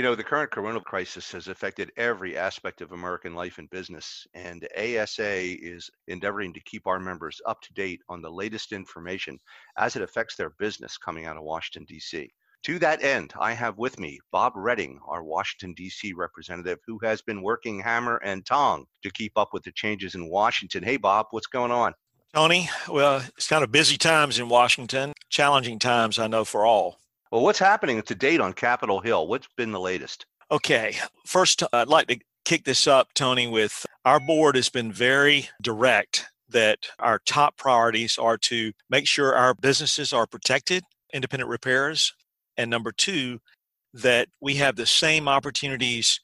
You know, the current corona crisis has affected every aspect of American life and business, and ASA is endeavoring to keep our members up to date on the latest information as it affects their business coming out of Washington, D.C. To that end, I have with me Bob Redding, our Washington, D.C. representative, who has been working hammer and tong to keep up with the changes in Washington. Hey, Bob, what's going on? Tony, well, it's kind of busy times in Washington, challenging times, I know, for all. Well, what's happening to date on Capitol Hill? What's been the latest? Okay. First, I'd like to kick this up, Tony, with our board has been very direct that our top priorities are to make sure our businesses are protected, independent repairers, and number two, that we have the same opportunities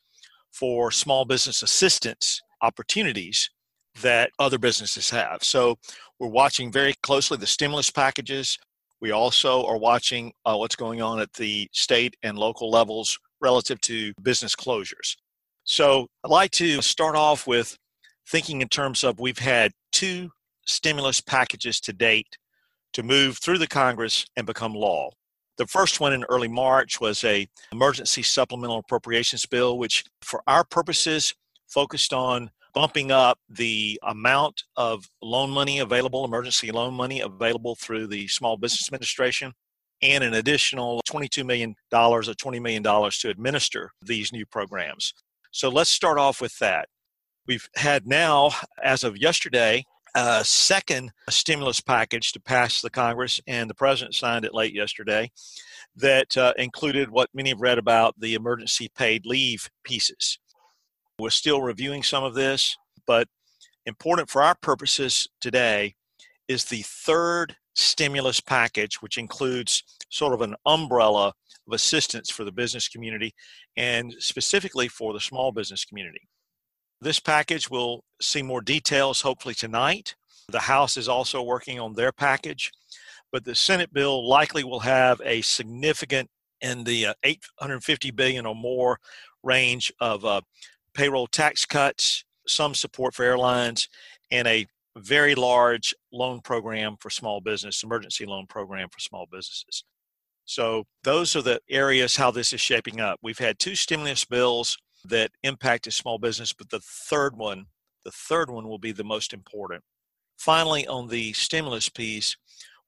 for small business assistance opportunities that other businesses have. So we're watching very closely the stimulus packages. We also are watching uh, what's going on at the state and local levels relative to business closures. So I'd like to start off with thinking in terms of we've had two stimulus packages to date to move through the Congress and become law. The first one in early March was a emergency supplemental appropriations bill which for our purposes focused on bumping up the amount of loan money available, emergency loan money available through the Small Business Administration, and an additional $22 million or $20 million to administer these new programs. So let's start off with that. We've had now, as of yesterday, a second stimulus package to pass the Congress, and the president signed it late yesterday that uh, included what many have read about the emergency paid leave pieces. We're still reviewing some of this, but important for our purposes today is the third stimulus package, which includes sort of an umbrella of assistance for the business community and specifically for the small business community. This package will see more details hopefully tonight. The House is also working on their package, but the Senate bill likely will have a significant in the uh, 850 billion or more range of uh, payroll tax cuts, some support for airlines, and a very large loan program for small business, emergency loan program for small businesses. So those are the areas how this is shaping up. We've had two stimulus bills that impacted small business, but the third one, the third one will be the most important. Finally, on the stimulus piece,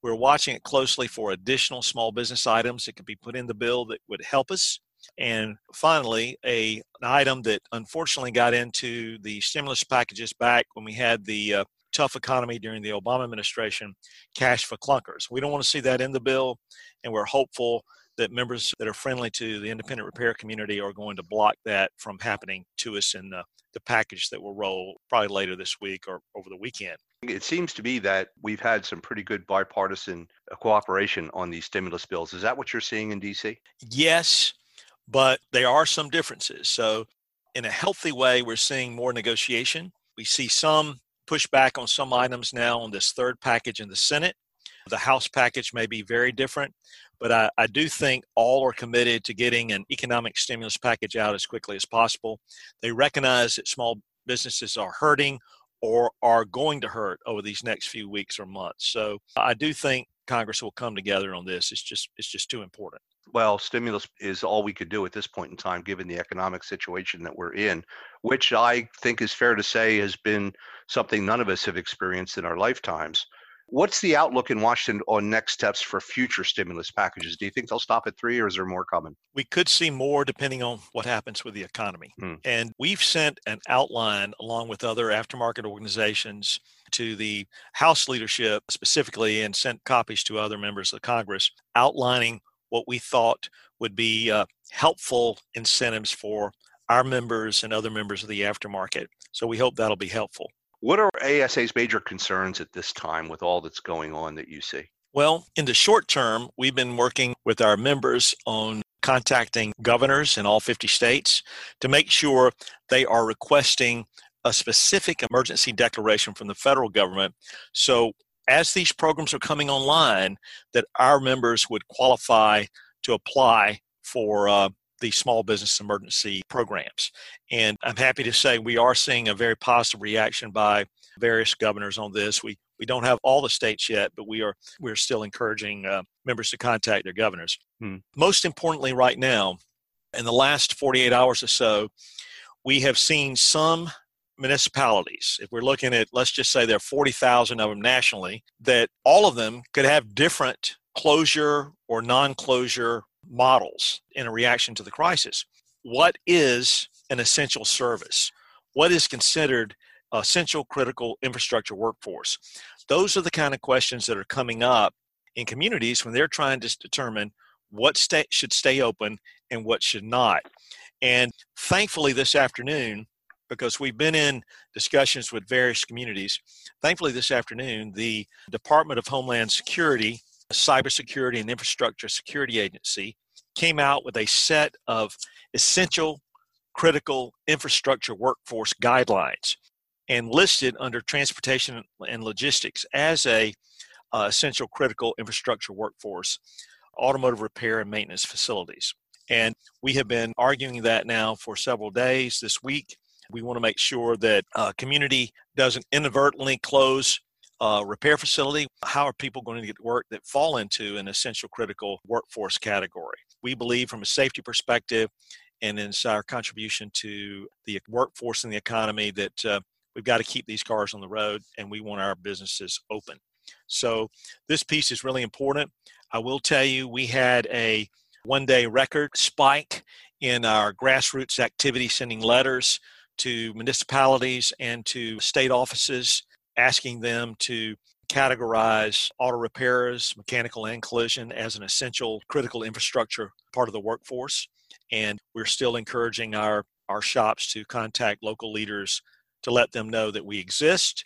we're watching it closely for additional small business items that could be put in the bill that would help us and finally, a, an item that unfortunately got into the stimulus packages back when we had the uh, tough economy during the Obama administration cash for clunkers. We don't want to see that in the bill, and we're hopeful that members that are friendly to the independent repair community are going to block that from happening to us in the, the package that will roll probably later this week or over the weekend. It seems to be that we've had some pretty good bipartisan uh, cooperation on these stimulus bills. Is that what you're seeing in DC? Yes, but there are some differences. So, in a healthy way, we're seeing more negotiation. We see some pushback on some items now on this third package in the Senate. The House package may be very different, but I, I, do think all are committed to getting an economic stimulus package out as quickly as possible. They recognize that small businesses are hurting or are going to hurt over these next few weeks or months. So I do think Congress will come together on this. It's just it's just too important well, stimulus is all we could do at this point in time, given the economic situation that we're in, which I think is fair to say has been something none of us have experienced in our lifetimes. What's the outlook in Washington on next steps for future stimulus packages? Do you think they'll stop at three or is there more coming? We could see more depending on what happens with the economy. Hmm. And we've sent an outline along with other aftermarket organizations to the House leadership specifically and sent copies to other members of Congress outlining what we thought would be uh, helpful incentives for our members and other members of the aftermarket. So we hope that'll be helpful. What are ASA's major concerns at this time with all that's going on that you see? Well, in the short term, we've been working with our members on contacting governors in all 50 states to make sure they are requesting a specific emergency declaration from the federal government. So as these programs are coming online, that our members would qualify to apply for uh, the small business emergency programs. And I'm happy to say we are seeing a very positive reaction by various governors on this. We we don't have all the states yet, but we are we're still encouraging uh, members to contact their governors. Hmm. Most importantly, right now, in the last 48 hours or so, we have seen some municipalities, if we're looking at, let's just say there are 40,000 of them nationally, that all of them could have different closure or non closure models in a reaction to the crisis. What is an essential service? What is considered essential critical infrastructure workforce? Those are the kind of questions that are coming up in communities when they're trying to determine what stay, should stay open and what should not. And thankfully, this afternoon, because we've been in discussions with various communities, thankfully, this afternoon, the Department of Homeland Security, Cybersecurity and Infrastructure Security Agency, came out with a set of essential critical infrastructure workforce guidelines and listed under transportation and logistics as a uh, essential critical infrastructure workforce automotive repair and maintenance facilities. And we have been arguing that now for several days this week we want to make sure that uh, community doesn't inadvertently close a repair facility how are people going to get work that fall into an essential critical workforce category we believe from a safety perspective and it's our contribution to the workforce and the economy that uh, we've got to keep these cars on the road and we want our businesses open. So this piece is really important. I will tell you, we had a one day record spike in our grassroots activity, sending letters to municipalities and to state offices asking them to categorize auto repairs, mechanical and collision as an essential critical infrastructure part of the workforce. And we're still encouraging our, our shops to contact local leaders to let them know that we exist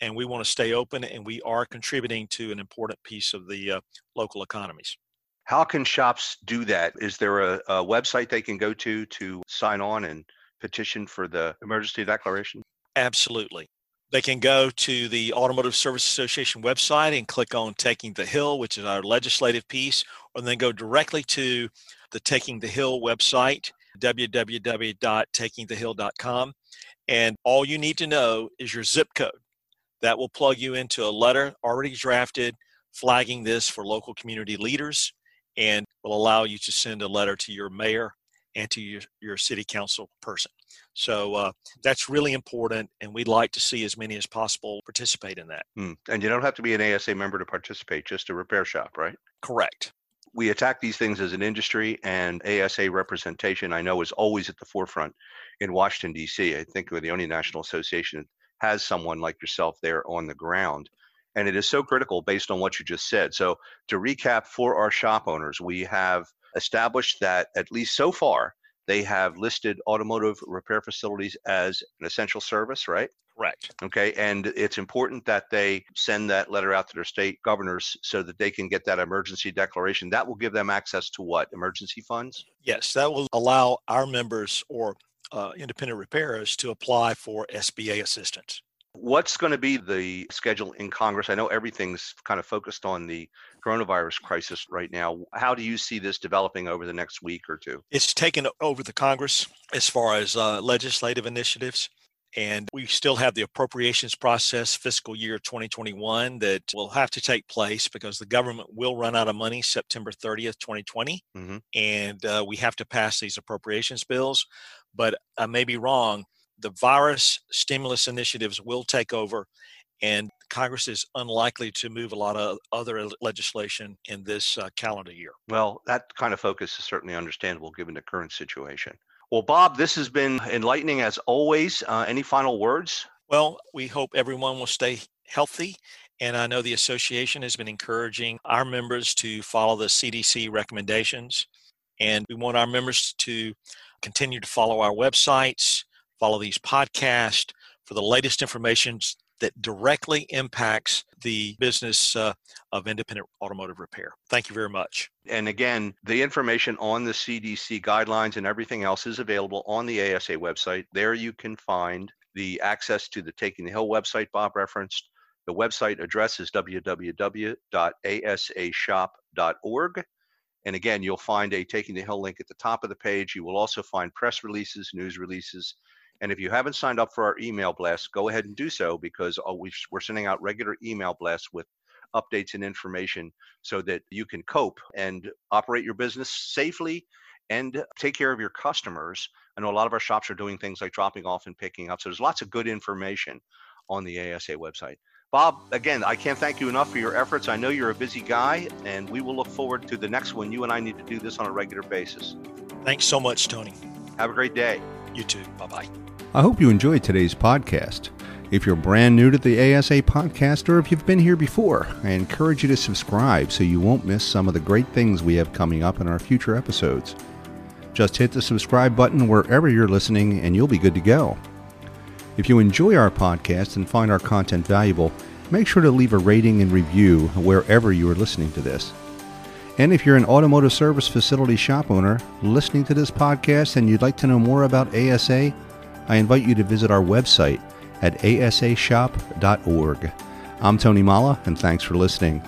and we want to stay open and we are contributing to an important piece of the uh, local economies. How can shops do that? Is there a, a website they can go to to sign on and petition for the emergency declaration? Absolutely. They can go to the Automotive Service Association website and click on Taking the Hill, which is our legislative piece, or then go directly to the Taking the Hill website, www.takingthehill.com, and all you need to know is your zip code. That will plug you into a letter already drafted flagging this for local community leaders and will allow you to send a letter to your mayor and to your, your city council person. So uh, that's really important, and we'd like to see as many as possible participate in that. Mm. And you don't have to be an ASA member to participate, just a repair shop, right? Correct we attack these things as an industry, and ASA representation, I know, is always at the forefront in Washington, D.C. I think we're the only national association has someone like yourself there on the ground. And it is so critical based on what you just said. So, to recap for our shop owners, we have established that at least so far, they have listed automotive repair facilities as an essential service, right? Correct. Okay. And it's important that they send that letter out to their state governors so that they can get that emergency declaration. That will give them access to what? Emergency funds? Yes. That will allow our members or uh, independent repairers to apply for SBA assistance. What's going to be the schedule in Congress? I know everything's kind of focused on the coronavirus crisis right now. How do you see this developing over the next week or two? It's taken over the Congress as far as uh, legislative initiatives. And we still have the appropriations process fiscal year 2021 that will have to take place because the government will run out of money September 30th, 2020. Mm-hmm. And uh, we have to pass these appropriations bills. But I may be wrong. The virus stimulus initiatives will take over, and Congress is unlikely to move a lot of other legislation in this uh, calendar year. Well, that kind of focus is certainly understandable given the current situation. Well, Bob, this has been enlightening as always. Uh, any final words? Well, we hope everyone will stay healthy. And I know the association has been encouraging our members to follow the CDC recommendations. And we want our members to continue to follow our websites, follow these podcasts for the latest information that directly impacts the business uh, of independent automotive repair. Thank you very much. And again, the information on the CDC guidelines and everything else is available on the ASA website. There you can find the access to the Taking the Hill website Bob referenced. The website address is www.asashop.org. And again, you'll find a Taking the Hill link at the top of the page. You will also find press releases, news releases. And if you haven't signed up for our email blast, go ahead and do so because uh, we're sending out regular email blasts with updates and information so that you can cope and operate your business safely and take care of your customers. I know a lot of our shops are doing things like dropping off and picking up. So there's lots of good information on the ASA website. Bob, again, I can't thank you enough for your efforts. I know you're a busy guy, and we will look forward to the next one. You and I need to do this on a regular basis. Thanks so much, Tony. Have a great day. You too. Bye bye. I hope you enjoyed today's podcast. If you're brand new to the ASA podcast or if you've been here before, I encourage you to subscribe so you won't miss some of the great things we have coming up in our future episodes. Just hit the subscribe button wherever you're listening and you'll be good to go. If you enjoy our podcast and find our content valuable, make sure to leave a rating and review wherever you are listening to this. And if you're an automotive service facility shop owner listening to this podcast and you'd like to know more about ASA, I invite you to visit our website at asashop.org. I'm Tony Molla, and thanks for listening.